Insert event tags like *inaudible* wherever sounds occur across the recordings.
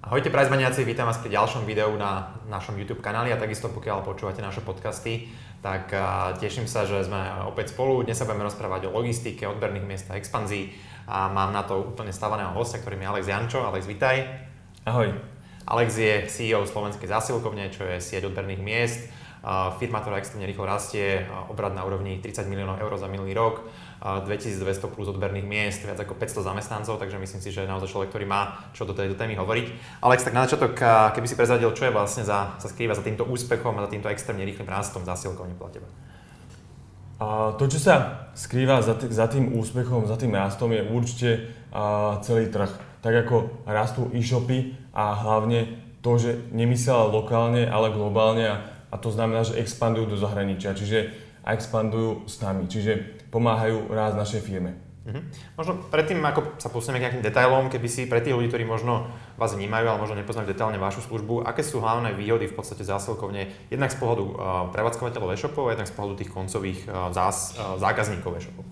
Ahojte prajzmaniaci, vítam vás pri ďalšom videu na našom YouTube kanáli a takisto pokiaľ počúvate naše podcasty, tak teším sa, že sme opäť spolu. Dnes sa budeme rozprávať o logistike, odberných miestach, expanzii a mám na to úplne stavaného hostia, ktorým je Alex Jančo. Alex, vitaj. Ahoj. Alex je CEO Slovenskej zásilkovne, čo je sieť odberných miest. Firma, ktorá extrémne rýchlo rastie, obrad na úrovni 30 miliónov eur za minulý rok 2200 plus odberných miest, viac ako 500 zamestnancov, takže myslím si, že naozaj človek, ktorý má čo do tejto témy hovoriť. Alex, tak na začiatok, keby si prezradil, čo je vlastne za, sa skrýva za týmto úspechom a za týmto extrémne rýchlym rastom zásilkovne podľa teba? A to, čo sa skrýva za, t- za tým úspechom, za tým rastom, je určite a, celý trh. Tak ako rastú e-shopy a hlavne to, že nemyslela lokálne, ale globálne a, a to znamená, že expandujú do zahraničia. Čiže a expandujú s nami. Čiže pomáhajú ráz našej firme. Mm-hmm. Možno predtým, ako sa posunieme k nejakým detailom, keby si pre tých ľudí, ktorí možno vás vnímajú, ale možno nepoznajú detálne vašu službu, aké sú hlavné výhody v podstate zásilkovne, jednak z pohľadu uh, prevádzkovateľov e-shopov, jednak z pohľadu tých koncových uh, zás, uh, zákazníkov e-shopov?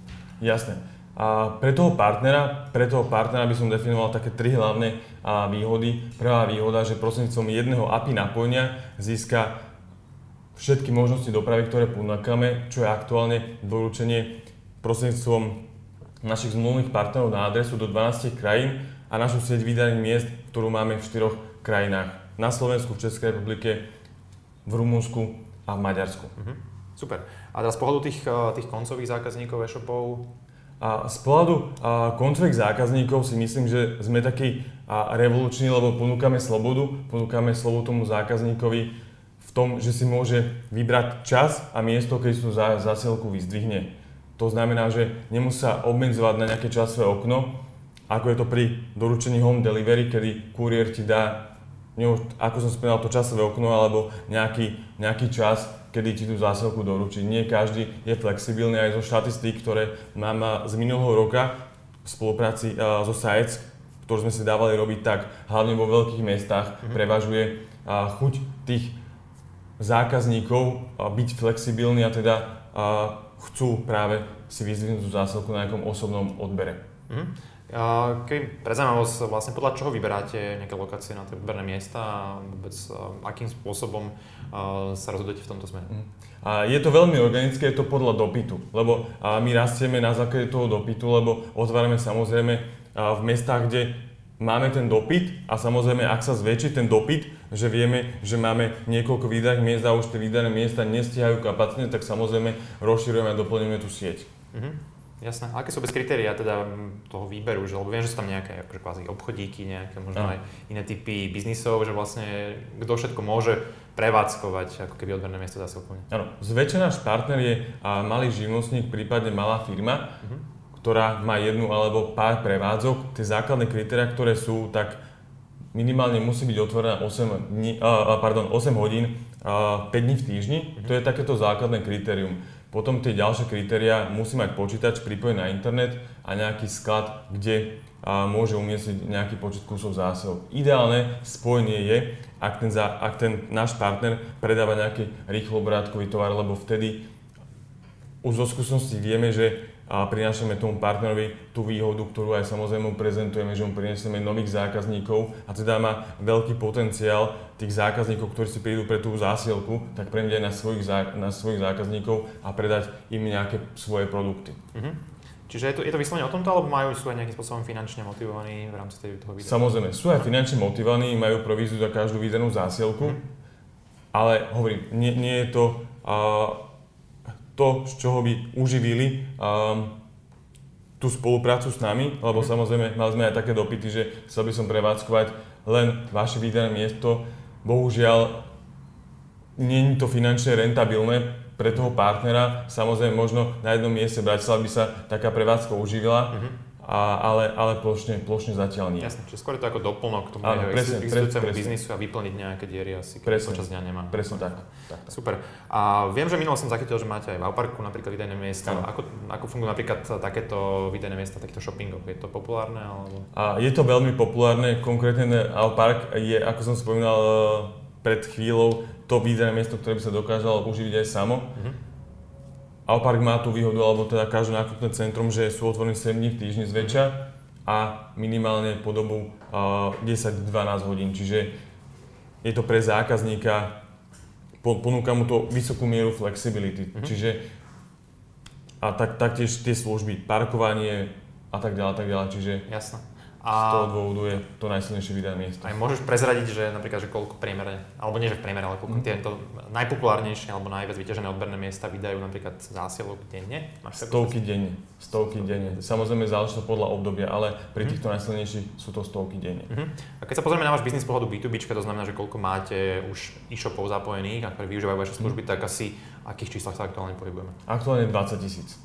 Jasné. A pre toho partnera, pre toho partnera by som definoval také tri hlavné a, výhody. Prvá výhoda, že prostredníctvom jedného API napojenia získa všetky možnosti dopravy, ktoré ponúkame, čo je aktuálne doručenie prostredníctvom našich zmluvných partnerov na adresu do 12 krajín a našu sieť vydaných miest, ktorú máme v štyroch krajinách. Na Slovensku, v Českej republike, v Rumunsku a v Maďarsku. Uh-huh. Super. A teraz z pohľadu tých, eh, tých koncových zákazníkov e-shopov? A z pohľadu a, koncových zákazníkov si myslím, že sme takí a, revoluční, lebo ponúkame slobodu, ponúkame slobodu tomu zákazníkovi v tom, že si môže vybrať čas a miesto, keď tú zasielku vyzdvihne. To znamená, že nemusí sa obmedzovať na nejaké časové okno, ako je to pri doručení home delivery, kedy kuriér ti dá, ako som spomínal, to časové okno alebo nejaký, nejaký čas, kedy ti tú zásielku doručí. Nie každý je flexibilný aj zo štatistík, ktoré mám z minulého roka v spolupráci so SAEC, ktorú sme si dávali robiť tak, hlavne vo veľkých mestách, mm-hmm. prevažuje chuť tých zákazníkov byť flexibilní a teda chcú práve si vyzvihnúť tú zásilku na nejakom osobnom odbere. Mm. Keď pre zaujímavosť, vlastne podľa čoho vyberáte nejaké lokácie na tie odberné miesta a vôbec akým spôsobom sa rozhodujete v tomto smere? A je to veľmi organické, je to podľa dopytu, lebo my rastieme na základe toho dopytu, lebo otvárame samozrejme v mestách, kde máme ten dopyt a samozrejme, ak sa zväčší ten dopyt, že vieme, že máme niekoľko výdaných miest a už tie výdané miesta nestihajú kapacitne, tak samozrejme rozširujeme a doplňujeme tú sieť. Mm-hmm. Jasné. A aké sú bez kritéria teda toho výberu? Že, lebo viem, že sú tam nejaké akože kvázi obchodíky, nejaké možno aj iné typy biznisov, že vlastne kto všetko môže prevádzkovať ako keby odberné miesto zásilkovne. Áno. Zväčšená náš partner je a malý živnostník, prípadne malá firma. Mm-hmm ktorá má jednu alebo pár prevádzok, tie základné kritéria, ktoré sú, tak minimálne musí byť otvorená 8, dní, uh, pardon, 8 hodín uh, 5 dní v týždni. Mm-hmm. To je takéto základné kritérium. Potom tie ďalšie kritéria musí mať počítač pripojený na internet a nejaký sklad, kde uh, môže umiestniť nejaký počet kusov zásil. Ideálne spojenie je, ak ten, za, ak ten náš partner predáva nejaký rýchlo tovar, lebo vtedy už zo skúsenosti vieme, že a prinášame tomu partnerovi tú výhodu, ktorú aj samozrejme prezentujeme, že mu prinesieme nových zákazníkov a teda má veľký potenciál tých zákazníkov, ktorí si prídu pre tú zásielku, tak premieť aj na svojich, na svojich zákazníkov a predať im nejaké svoje produkty. Mm-hmm. Čiže je to, je to vyslovene o tomto, alebo majú, sú aj nejakým spôsobom finančne motivovaní v rámci toho videa? Samozrejme, sú aj finančne motivovaní, majú províziu za každú vydanú zásielku, mm. ale hovorím, nie, nie je to uh, to, z čoho by uživili um, tú spoluprácu s nami, lebo samozrejme mali sme aj také dopity, že chcel by som prevádzkovať len vaše vydané miesto. Bohužiaľ, nie je to finančne rentabilné pre toho partnera. Samozrejme, možno na jednom mieste Bratislava by sa taká prevádzka uživila, mm-hmm a, ale, ale plošne, plošne zatiaľ nie. Jasne, čiže skôr je to ako doplnok k tomu Áno, presne, existujúcemu biznisu a vyplniť nejaké diery asi, keď presne, počas dňa nemá. Presne tak, tak, tak. Super. A viem, že minulo som zachytil, že máte aj v Auparku napríklad výdajné miesta. Ako, ako fungujú napríklad takéto výdajné miesta takýchto shoppingov? Je to populárne? Alebo... A je to veľmi populárne. Konkrétne Aupark je, ako som spomínal eh, pred chvíľou, to výdajné miesto, ktoré by sa dokázalo uživiť aj samo. Mm-hmm Alpark má tú výhodu, alebo teda každé nákupné centrum, že sú otvorení 7 dní v týždni zväčša a minimálne po dobu uh, 10-12 hodín. Čiže je to pre zákazníka, ponúka mu to vysokú mieru flexibility. Mm-hmm. Čiže a tak, taktiež tie služby, parkovanie a tak ďalej, tak ďalej. Čiže Jasne. A z toho dôvodu je to najsilnejšie vydané miesto. Aj môžeš prezradiť, že napríklad, že koľko priemerne, alebo nie že v priemere, ale koľko mm. tieto najpopulárnejšie alebo najviac vyťažené odberné miesta vydajú napríklad zásielok denne? Máš stovky denne. Stovky denne. Samozrejme záleží to podľa obdobia, ale pri mm. týchto najsilnejších sú to stovky denne. Mm-hmm. A keď sa pozrieme na váš biznis pohľadu B2B, to znamená, že koľko máte už e-shopov zapojených a ktorí využívajú vaše služby, mm. tak asi akých číslach sa aktuálne pohybujeme? Aktuálne 20 tisíc.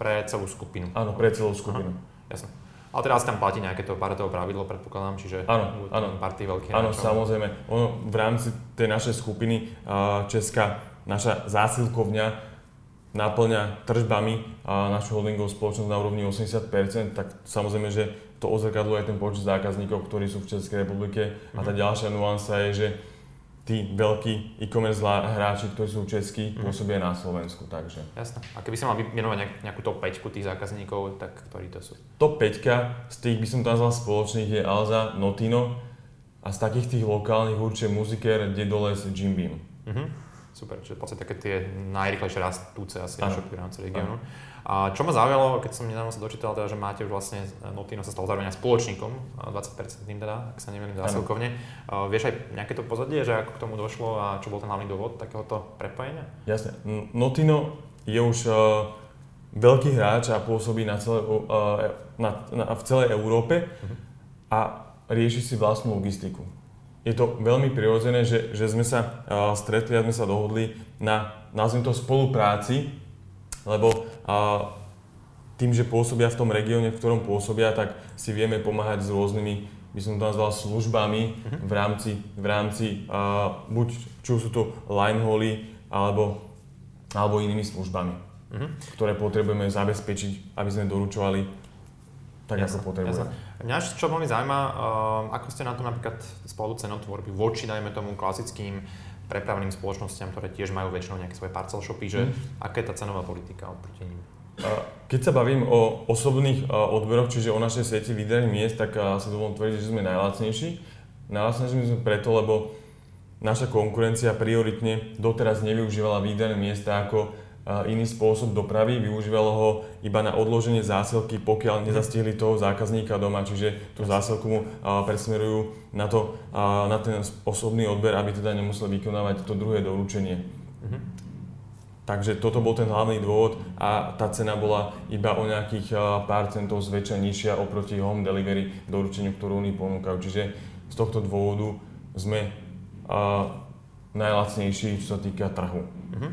Pre celú skupinu? Áno, pre celú skupinu. Aha. Jasne. Ale teraz tam platí nejaké to paretovo pravidlo, predpokladám, čiže áno, áno. party veľkých Áno, samozrejme. Ono v rámci tej našej skupiny Česká, naša zásilkovňa naplňa tržbami našu holdingovú spoločnosť na úrovni 80%, tak samozrejme, že to ozrkadluje aj ten počet zákazníkov, ktorí sú v Českej republike. A tá mhm. ďalšia nuansa je, že tí veľkí e-commerce hráči, ktorí sú českí, mm. pôsobia na Slovensku. Takže. Jasné. A keby si mal vymenovať nejakú top 5 tých zákazníkov, tak ktorí to sú? Top 5 z tých by som to nazval spoločných je Alza, Notino a z takých tých lokálnych určite Muziker, Dedoles, Jim Beam. Mm-hmm. Super, čiže v podstate také tie najrychlejšie rastúce asi e-shopy v rámci regiónu. A čo ma zaujalo, keď som nedávno sa dočítal, teda, že máte už vlastne, Notino sa stal zároveň aj spoločníkom, 20% tým teda, ak sa nemýlim, zásilkovne. Vieš aj nejaké to pozadie, že ako k tomu došlo a čo bol ten hlavný dôvod takéhoto prepojenia? Jasne. Notino je už uh, veľký hráč a pôsobí na celé, uh, na, na, v celej Európe uh-huh. a rieši si vlastnú logistiku. Je to veľmi prirodzené, že, že sme sa uh, stretli a sme sa dohodli na, nazvime to, spolupráci lebo a, tým, že pôsobia v tom regióne, v ktorom pôsobia, tak si vieme pomáhať s rôznymi, by som to nazval, službami uh-huh. v rámci, v rámci a, buď či sú to line holy, alebo, alebo inými službami, uh-huh. ktoré potrebujeme zabezpečiť, aby sme doručovali tak, jasne, ako potrebujeme. Mňa čo veľmi zaujíma, uh, ako ste na tom napríklad z pohľadu cenotvorby voči, dajme tomu, klasickým prepravným spoločnosťam, ktoré tiež majú väčšinou nejaké svoje parcel shopy, že mm. aká je tá cenová politika oproti nim? Keď sa bavím o osobných odberoch, čiže o našej sieti výdajných miest, tak sa dovolím tvrdiť, že sme najlacnejší. Najlacnejší sme preto, lebo naša konkurencia prioritne doteraz nevyužívala výdajné miesta ako iný spôsob dopravy, využívalo ho iba na odloženie zásilky, pokiaľ nezastihli toho zákazníka doma, čiže tú zásilku mu presmerujú na, to, na ten osobný odber, aby teda nemuseli vykonávať to druhé doručenie. Mm-hmm. Takže toto bol ten hlavný dôvod a tá cena bola iba o nejakých pár centov zväčša nižšia oproti home delivery doručeniu, ktorú oni ponúkajú. Čiže z tohto dôvodu sme najlacnejší, čo sa týka trhu. Uh-huh.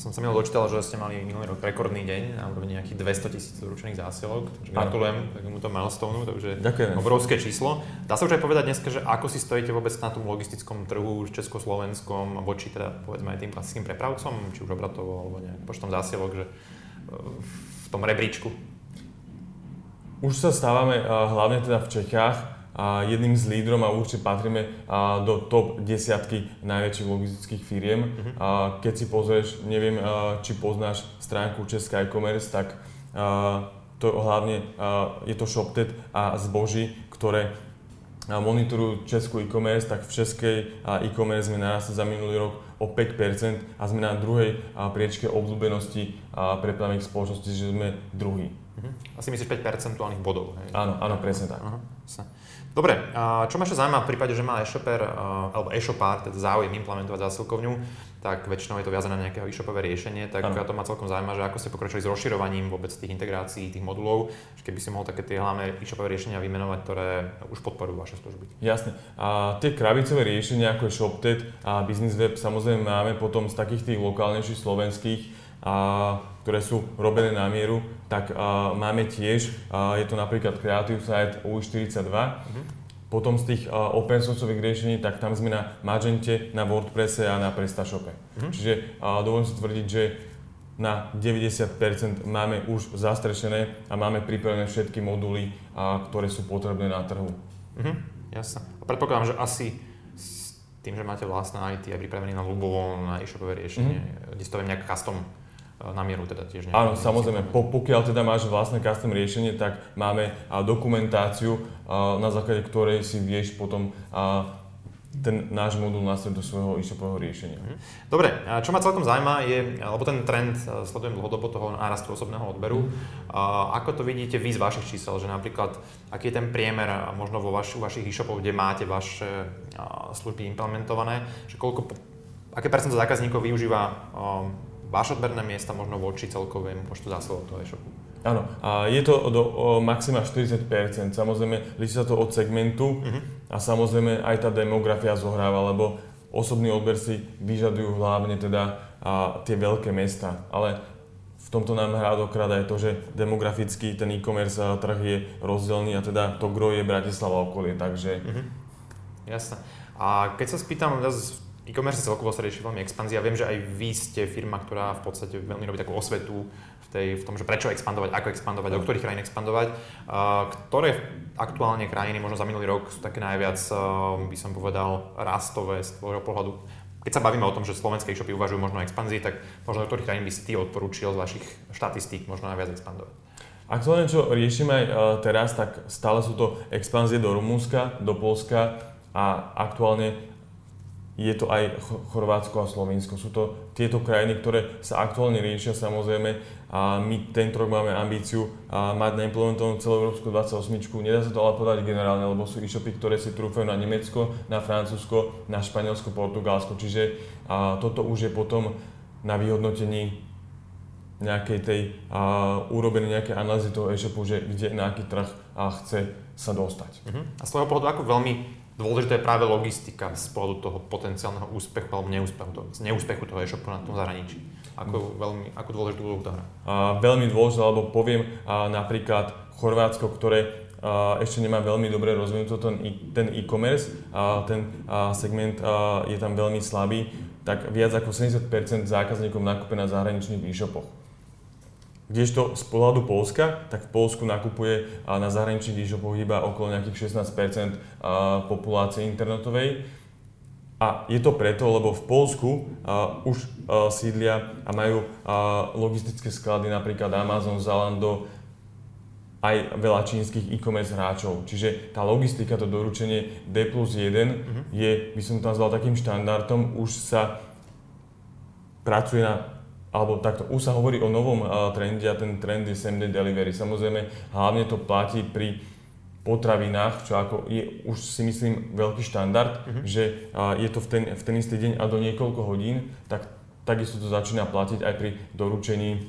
Som sa milo dočítal, že ste mali minulý rok rekordný deň na úrovni nejakých 200 tisíc doručených zásielok, takže gratulujem takémuto milestoneu, takže Ďakujem. obrovské číslo. Dá sa už aj povedať dnes, že ako si stojíte vôbec na tom logistickom trhu už československom, voči teda povedzme aj tým klasickým prepravcom, či už obratovo alebo nejak počtom zásielok, že v tom rebríčku? Už sa stávame hlavne teda v Čechách, jedným z lídrom a určite patríme do top desiatky najväčších logistických firiem. Uh-huh. A keď si pozrieš, neviem, či poznáš stránku Česká e-commerce, tak to hlavne je to ShopTet a zboží, ktoré monitorujú českú e-commerce, tak v českej e-commerce sme narastli za minulý rok o 5% a sme na druhej priečke obľúbenosti prepravných spoločností, že sme druhý. Uh-huh. Asi myslíš 5 percentuálnych bodov, hej? Áno, áno, presne tak. Uh-huh. Dobre, čo ma ešte zaujíma v prípade, že má e-shopper alebo e-shopár teda záujem implementovať zásilkovňu, tak väčšinou je to viazané na nejaké e-shopové riešenie, tak ano. to ma celkom zaujíma, že ako ste pokračovali s rozširovaním vôbec tých integrácií, tých modulov, keby si mohol také tie hlavné e-shopové riešenia vymenovať, ktoré už podporujú vaše služby. Jasne. A tie krabicové riešenia ako je ShopTet a Business Web samozrejme máme potom z takých tých lokálnejších slovenských a, ktoré sú robené na mieru, tak a, máme tiež, a, je to napríklad Creative Site UI42, mm-hmm. potom z tých a, open sourceových riešení, tak tam sme na Magente, na WordPresse a na PrestaShope. Mm-hmm. Čiže a, dovolím si tvrdiť, že na 90% máme už zastrešené a máme pripravené všetky moduly, a, ktoré sú potrebné na trhu. Mm-hmm. Jasne. A predpokladám, že asi tým, že máte vlastné IT a pripravený na ľubovo, na e-shopové riešenie, mm-hmm. kde si to viem nejak custom na mieru teda tiež. Áno, samozrejme, po, pokiaľ teda máš vlastné custom riešenie, tak máme dokumentáciu, na základe ktorej si vieš potom ten náš modul nastaviť do svojho e-shopového riešenia. Mhm. Dobre, čo ma celkom zaujíma je, lebo ten trend sledujem dlhodobo toho nárastu osobného odberu, mm. ako to vidíte vy z vašich čísel, že napríklad aký je ten priemer možno vo vaš, vašich e-shopov, kde máte vaše služby implementované, že koľko, aké percento zákazníkov využíva vaše odberné miesta možno voči celkovému počtu zásobov toho e-shopu? Áno, a je to do o, maxima 40%. Samozrejme, líši sa to od segmentu uh-huh. a samozrejme aj tá demografia zohráva, lebo osobný odber si vyžadujú hlavne teda a, tie veľké mesta. Ale v tomto nám hrá dokrát aj to, že demograficky ten e-commerce trh je rozdielný a teda to gro je Bratislava okolie, takže... Uh-huh. Jasné. A keď sa spýtam, e-commerce celkovo sa rieši veľmi expanzia. Viem, že aj vy ste firma, ktorá v podstate veľmi robí takú osvetu tej, v tom, že prečo expandovať, ako expandovať, do ktorých krajín expandovať. Ktoré aktuálne krajiny, možno za minulý rok, sú také najviac, by som povedal, rastové z tvojho pohľadu? Keď sa bavíme o tom, že slovenské e-shopy uvažujú možno o expanzii, tak možno do ktorých krajín by si ty odporúčil z vašich štatistík možno najviac expandovať? Aktuálne, čo riešime aj teraz, tak stále sú to expanzie do Rumúnska, do Polska a aktuálne je to aj Chorvátsko a Slovensko. Sú to tieto krajiny, ktoré sa aktuálne riešia samozrejme a my tento rok máme ambíciu mať naimplementovanú celú Európsku 28. Nedá sa to ale povedať generálne, lebo sú e-shopy, ktoré si trúfajú na Nemecko, na Francúzsko, na Španielsko, Portugalsko. Čiže a toto už je potom na vyhodnotení nejakej tej a, urobené nejaké analýzy toho e-shopu, že kde na aký trh a chce sa dostať. Uh-huh. A z toho pohľadu, ako veľmi Dôležitá je práve logistika z pohľadu toho potenciálneho úspechu alebo neúspechu, toho, neúspechu toho e-shopu na tom zahraničí. Ako, veľmi, ako dôležitú úlohu to hrá? veľmi dôležité, lebo poviem a, napríklad Chorvátsko, ktoré a, ešte nemá veľmi dobre rozvinutý ten, e-commerce, a ten a, segment a, je tam veľmi slabý, tak viac ako 70% zákazníkov nakúpe na zahraničných e-shopoch. Kdežto z pohľadu Polska, tak v Polsku nakupuje na zahraničných e-shopoch iba okolo nejakých 16% populácie internetovej. A je to preto, lebo v Polsku uh, už uh, sídlia a majú uh, logistické sklady, napríklad Amazon, Zalando, aj veľa čínskych e-commerce hráčov. Čiže tá logistika, to doručenie D plus 1 uh-huh. je, by som to nazval takým štandardom, už sa pracuje na alebo takto, už sa hovorí o novom uh, trende a ten trend je same day delivery. Samozrejme, hlavne to platí pri potravinách, čo ako je už si myslím veľký štandard, uh-huh. že uh, je to v ten, v ten istý deň a do niekoľko hodín, tak takisto to začína platiť aj pri doručení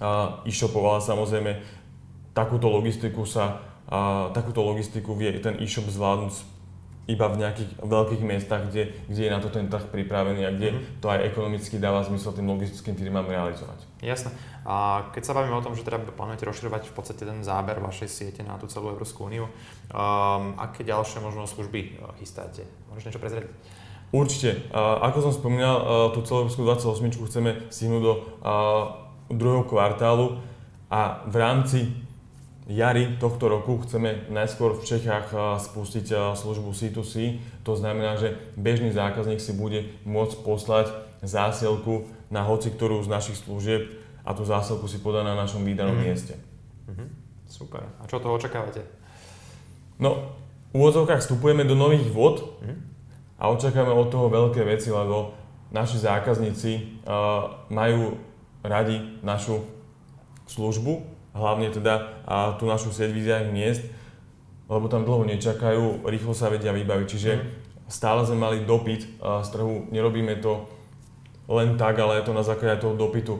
uh, e-shopov, ale samozrejme takúto logistiku sa, uh, takúto logistiku vie ten e-shop zvládnuť iba v nejakých veľkých miestach, kde, kde je na to ten trh pripravený a kde mm-hmm. to aj ekonomicky dáva zmysel tým logistickým firmám realizovať. Jasné. A keď sa bavíme o tom, že teda plánujete rozširovať v podstate ten záber vašej siete na tú celú Európsku úniu, um, aké ďalšie možno služby uh, chystáte? Môžeš niečo prezrieť? Určite. Uh, ako som spomínal, uh, tú celú Európsku 28 chceme stihnúť do uh, druhého kvartálu a v rámci jary tohto roku chceme najskôr v Čechách spustiť službu C2C. To znamená, že bežný zákazník si bude môcť poslať zásielku na hoci ktorú z našich služieb a tú zásielku si podá na našom výdanom mm-hmm. mieste. Mm-hmm. Super. A čo toho očakávate? No, v úvodzovkách vstupujeme do nových vod mm-hmm. a očakávame od toho veľké veci, lebo naši zákazníci uh, majú radi našu službu, hlavne teda a tú našu sieť výzajných miest, lebo tam dlho nečakajú, rýchlo sa vedia vybaviť. Čiže mm. stále sme mali dopyt z trhu, nerobíme to len tak, ale je to na základe toho dopytu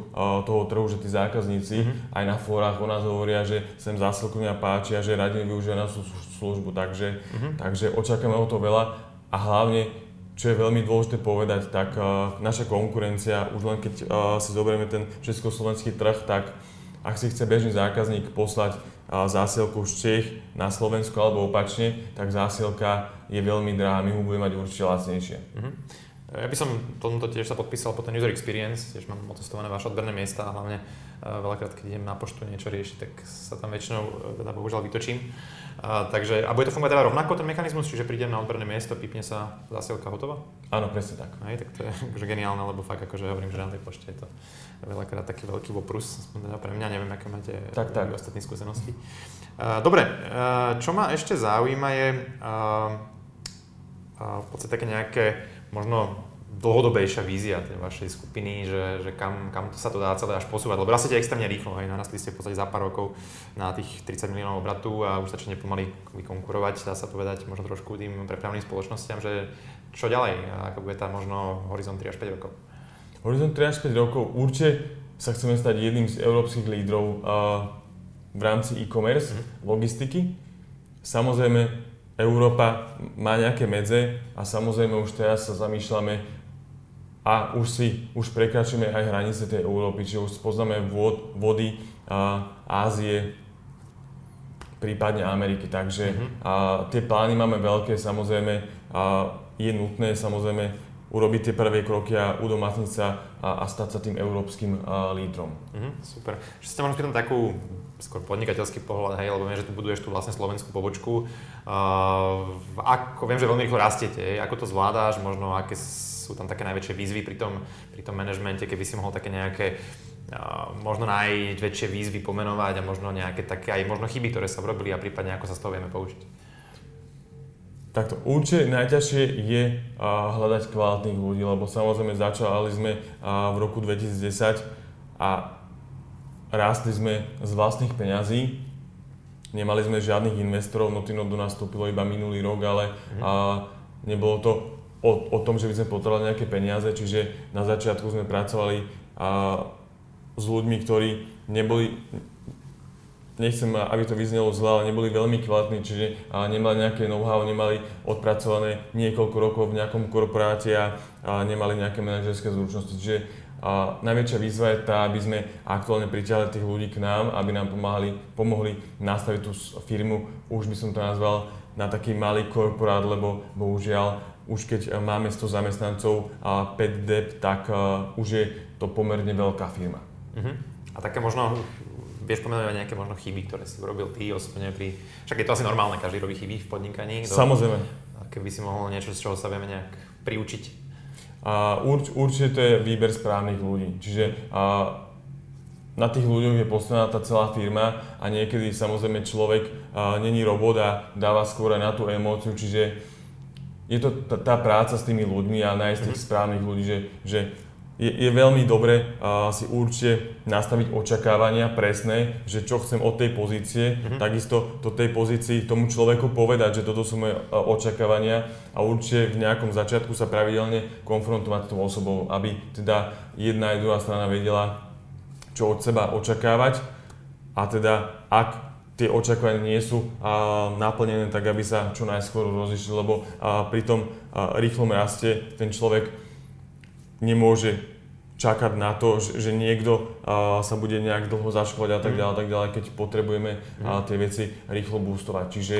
toho trhu, že tí zákazníci mm-hmm. aj na fórach o nás hovoria, že sem zásilkovňa páči a že radi využívajú našu službu, takže, mm-hmm. takže očakávame o to veľa a hlavne čo je veľmi dôležité povedať, tak naša konkurencia, už len keď si zoberieme ten československý trh, tak ak si chce bežný zákazník poslať zásielku z Čech na Slovensko alebo opačne, tak zásielka je veľmi drahá, my ho budeme mať určite lacnejšie. Uh-huh. Ja by som tomuto tiež sa podpísal po ten user experience, tiež mám otestované vaše odberné miesta a hlavne veľakrát, keď idem na poštu niečo riešiť, tak sa tam väčšinou teda bohužiaľ vytočím. A, takže, a bude to fungovať teda rovnako ten mechanizmus, čiže prídem na odberné miesto, pipne sa zasielka hotová? Áno, presne tak. Hej, tak to je *laughs* akože geniálne, lebo fakt akože hovorím, že na tej pošte je to veľakrát taký veľký voprus, teda pre mňa, neviem, aké máte tak, tak. ostatné skúsenosti. Dobre, čo ma ešte zaujíma je v podstate také nejaké možno dlhodobejšia vízia tej vašej skupiny, že, že kam, kam to sa to dá celé až posúvať. Lebo rastie extrémne rýchlo, hej, narastli ste v podstate za pár rokov na tých 30 miliónov obratu a už začne pomaly vykonkurovať, dá sa povedať, možno trošku tým prepravným spoločnosťam, že čo ďalej, ako bude tam možno horizont 3 až 5 rokov? Horizont 3 až 5 rokov určite sa chceme stať jedným z európskych lídrov uh, v rámci e-commerce, mm-hmm. logistiky. Samozrejme, Európa má nejaké medze a samozrejme už teraz sa zamýšľame a už si, už prekračujeme aj hranice tej Európy, čiže už spoznáme vod, vody a, Ázie, prípadne Ameriky. Takže mm-hmm. a, tie plány máme veľké, samozrejme a, je nutné samozrejme urobiť tie prvé kroky a udomácniť sa a, a stať sa tým európskym a, lídrom. Mm-hmm, super. Že ste možno spýtam takú skôr podnikateľský pohľad, hej, lebo viem, že tu buduješ tú vlastne slovenskú pobočku. Uh, ako, viem, že veľmi rýchlo rastiete, hej, ako to zvládáš, možno aké sú tam také najväčšie výzvy pri tom, pri tom manažmente, keby si mohol také nejaké uh, možno najväčšie výzvy pomenovať a možno nejaké také aj možno chyby, ktoré sa urobili a prípadne ako sa z toho vieme poučiť. Takto, určite najťažšie je hľadať kvalitných ľudí, lebo samozrejme začali sme v roku 2010 a rástli sme z vlastných peňazí. Nemali sme žiadnych investorov, Notino do nás vstúpilo iba minulý rok, ale mm. a, nebolo to o, o tom, že by sme potrebovali nejaké peniaze, čiže na začiatku sme pracovali a, s ľuďmi, ktorí neboli, nechcem, aby to vyznelo zle, ale neboli veľmi kvalitní, čiže nemali nejaké know-how, nemali odpracované niekoľko rokov v nejakom korporáte a, a nemali nejaké manažerské zručnosti. Čiže a najväčšia výzva je tá, aby sme aktuálne priťahli tých ľudí k nám, aby nám pomáhali, pomohli nastaviť tú firmu, už by som to nazval, na taký malý korporát, lebo bohužiaľ už keď eh, máme 100 zamestnancov a 5 dep, tak uh, už je to pomerne veľká firma. Uh-huh. A také možno, vieš pomenovať nejaké možno chyby, ktoré si urobil ty osobne pri... Však je to asi normálne, každý robí chyby v podnikaní. Samozrejme. Keby si mohol niečo, z čoho sa vieme nejak priučiť. A urč, určite to je výber správnych ľudí. Čiže a, na tých ľuďoch je postavená tá celá firma a niekedy samozrejme človek a, není robot a dáva skôr aj na tú emóciu, čiže je to tá, tá práca s tými ľuďmi a nájsť tých mm-hmm. správnych ľudí, že, že je, je veľmi dobre uh, si určite nastaviť očakávania presné, že čo chcem od tej pozície, mm-hmm. takisto do tej pozícii tomu človeku povedať, že toto sú moje uh, očakávania a určite v nejakom začiatku sa pravidelne konfrontovať s tou osobou, aby teda jedna aj druhá strana vedela, čo od seba očakávať a teda ak tie očakávania nie sú a, naplnené tak, aby sa čo najskôr rozišli, lebo a, pri tom a, rýchlom raste ten človek nemôže čakať na to, že, niekto sa bude nejak dlho zaškolať a tak mhm. ďalej, tak ďalej, keď potrebujeme a, tie veci rýchlo boostovať. Čiže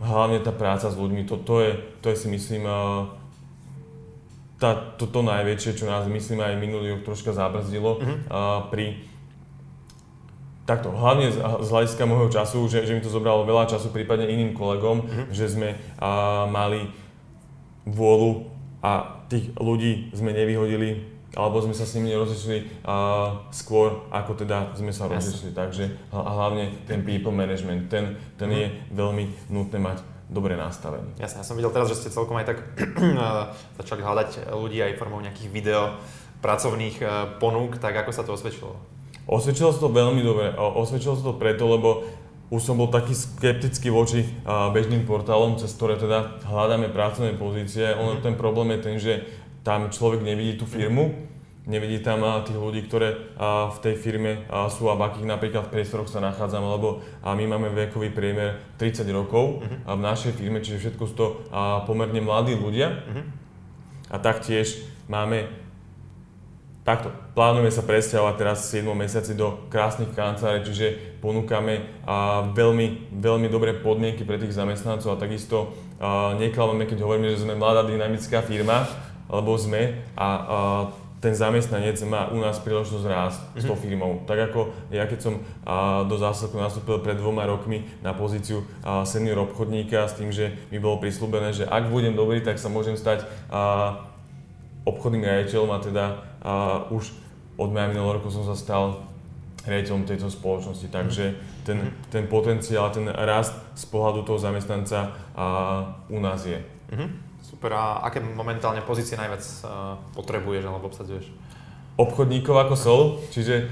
hlavne tá práca s ľuďmi, to, to, je, to je si myslím tá, to, to najväčšie, čo nás myslím aj minulý rok troška zabrzdilo a, pri takto, hlavne z, z hľadiska môjho času, že, že mi to zobralo veľa času, prípadne iným kolegom, že sme mali vôľu a tých ľudí sme nevyhodili, alebo sme sa s nimi nerozlišili skôr, ako teda sme sa rozlišili. Takže a hlavne ten people management, ten, ten mm-hmm. je veľmi nutné mať dobre nastavený. Jasne, ja som videl teraz, že ste celkom aj tak *clears throat* začali hľadať ľudí aj formou nejakých video pracovných e, ponúk, tak ako sa to osvedčilo? Osvedčilo sa to veľmi dobre. Osvedčilo sa to preto, lebo už som bol taký skeptický voči bežným portálom, cez ktoré teda hľadáme pracovné pozície. Ono ten problém je ten, že tam človek nevidí tú firmu, nevidí tam tých ľudí, ktoré v tej firme sú a v akých napríklad priestoroch sa nachádzame, lebo my máme vekový priemer 30 rokov uh-huh. v našej firme, čiže všetko sú to pomerne mladí ľudia. Uh-huh. A taktiež máme Takto, plánujeme sa presťahovať teraz v 7 mesiaci do krásnych kancelárií, čiže ponúkame veľmi, veľmi dobré podmienky pre tých zamestnancov a takisto neklameme, keď hovoríme, že sme mladá dynamická firma, lebo sme a, a ten zamestnanec má u nás príležitosť rásť mm-hmm. s tou mhm. firmou. Tak ako ja keď som a, do zásadku nastúpil pred dvoma rokmi na pozíciu a, senior obchodníka s tým, že mi bolo prislúbené, že ak budem dobrý, tak sa môžem stať a, obchodným riaditeľom a teda a, už od maja minulého roku som sa stal riaditeľom tejto spoločnosti. Takže ten, mm-hmm. ten potenciál, ten rast z pohľadu toho zamestnanca a, u nás je. Mm-hmm. Super. A aké momentálne pozície najviac potrebuješ alebo obsadzuješ? obchodníkov ako sol, čiže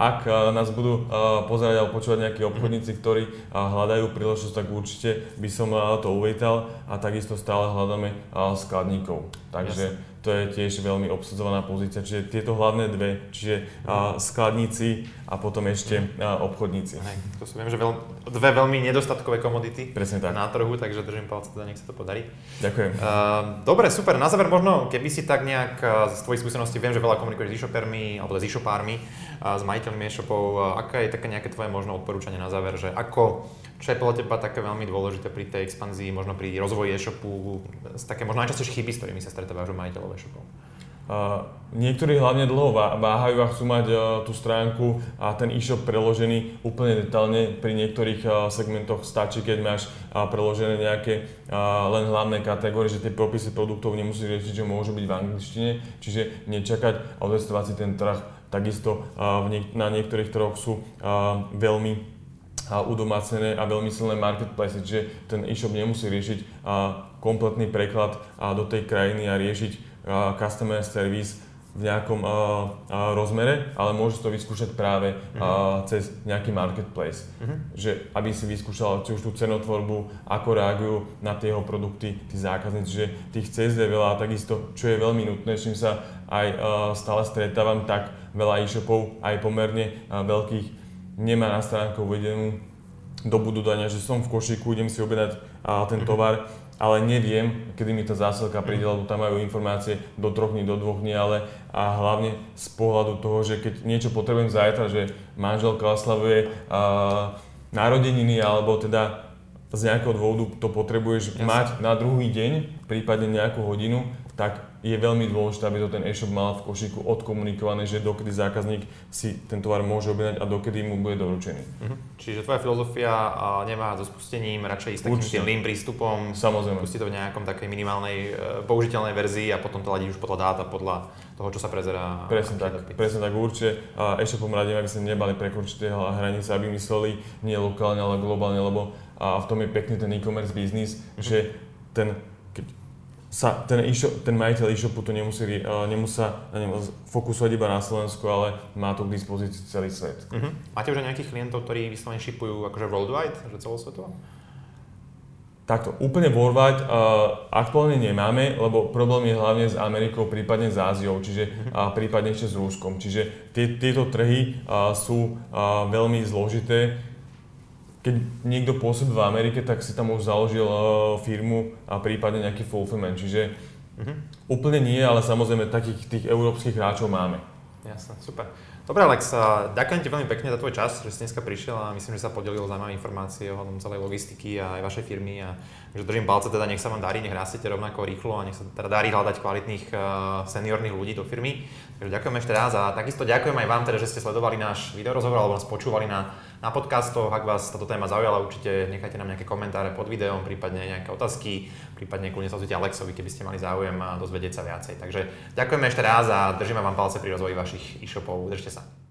ak nás budú pozerať alebo počúvať nejakí obchodníci, ktorí hľadajú príležitosť, tak určite by som to uvítal a takisto stále hľadáme skladníkov. Takže Jasne to je tiež veľmi obsadzovaná pozícia. Čiže tieto hlavné dve, čiže a, skladníci a potom ešte a, obchodníci. Hej, to sú viem, že veľ, dve veľmi nedostatkové komodity Presne tak. na trhu, takže držím palce, teda nech sa to podarí. Ďakujem. Uh, dobre, super. Na záver možno, keby si tak nejak z tvojich skúseností, viem, že veľa komunikuješ s e-shopermi alebo s e-shopármi, s majiteľmi e-shopov, aká je také nejaké tvoje možno odporúčanie na záver, že ako čo je podľa teba také veľmi dôležité pri tej expanzii, možno pri rozvoji e-shopu, také možno najčastejšie chyby, s ktorými sa stretávajú majiteľov e-shopov? Uh, niektorí hlavne dlho váhajú a chcú mať uh, tú stránku a ten e-shop preložený úplne detálne. Pri niektorých uh, segmentoch stačí, keď máš uh, preložené nejaké uh, len hlavné kategórie, že tie popisy produktov nemusíš riešiť, že môžu byť v angličtine, čiže nečakať a si ten trh. Takisto uh, v niek- na niektorých trhoch sú uh, veľmi a udomácené a veľmi silné marketplace, čiže ten e-shop nemusí riešiť kompletný preklad do tej krajiny a riešiť customer service v nejakom uh, uh, rozmere, ale môžeš to vyskúšať práve uh, cez nejaký marketplace. Uh-huh. Že aby si vyskúšal či už tú cenotvorbu, ako reagujú na tie jeho produkty tí zákazníci, že tých cest je veľa a takisto, čo je veľmi nutné, s čím sa aj uh, stále stretávam, tak veľa e-shopov, aj pomerne uh, veľkých nemá na stránku uvedenú dobu dodania, že som v košíku, idem si objednať a, ten mhm. tovar, ale neviem, kedy mi tá zásilka príde, lebo tam majú informácie do troch dní, do dvoch dní, ale a hlavne z pohľadu toho, že keď niečo potrebujem zajtra, že manželka oslavuje a, narodeniny alebo teda z nejakého dôvodu to potrebuješ Jasne. mať na druhý deň, prípadne nejakú hodinu, tak je veľmi dôležité, aby to ten e-shop mal v košíku odkomunikované, že dokedy zákazník si ten tovar môže objednať a dokedy mu bude doručený. Uh-huh. Čiže tvoja filozofia nemá so spustením, radšej ísť takým tým lean prístupom, Samozrejme. pustiť to v nejakom takej minimálnej e, použiteľnej verzii a potom to ladíš už podľa dáta, podľa toho, čo sa prezerá. Presne tak, dopyt. presne tak určite. A e-shopom radím, aby sa nebali prekročiť tie hranice, aby mysleli nie lokálne, ale globálne, lebo a v tom je pekný ten e-commerce biznis, uh-huh. že ten sa ten, e-shop, ten majiteľ e-shopu to nemusí, uh, nemusa nemusí fokusovať iba na Slovensku, ale má to k dispozícii celý svet. Uh-huh. Máte už aj nejakých klientov, ktorí vyslovene shipujú akože worldwide, že celosvetovo? Takto, úplne worldwide uh, aktuálne nemáme, lebo problém je hlavne s Amerikou, prípadne s Áziou, čiže uh, prípadne ešte s Rúskom. Čiže tie, tieto trhy uh, sú uh, veľmi zložité keď niekto pôsobí v Amerike, tak si tam už založil uh, firmu a prípadne nejaký fulfillment. Čiže uh-huh. úplne nie, ale samozrejme takých tých európskych hráčov máme. Jasné, super. Dobre Alex, ďakujem ti veľmi pekne za tvoj čas, že si dneska prišiel a myslím, že sa podelil zaujímavé informácie o celej logistiky a aj vašej firmy a že držím palce teda, nech sa vám darí, nech rastete rovnako rýchlo a nech sa teda darí hľadať kvalitných seniorných ľudí do firmy. Takže ďakujem ešte raz a takisto ďakujem aj vám teda, že ste sledovali náš videorozhovor alebo nás počúvali na, na podcastoch. Ak vás táto téma zaujala, určite nechajte nám nejaké komentáre pod videom, prípadne nejaké otázky, prípadne kľudne sa Alexovi, keby ste mali záujem dozvedieť sa viacej. Takže ďakujeme ešte raz a držíme vám palce pri rozvoji vašich e-shopov. Držte sa.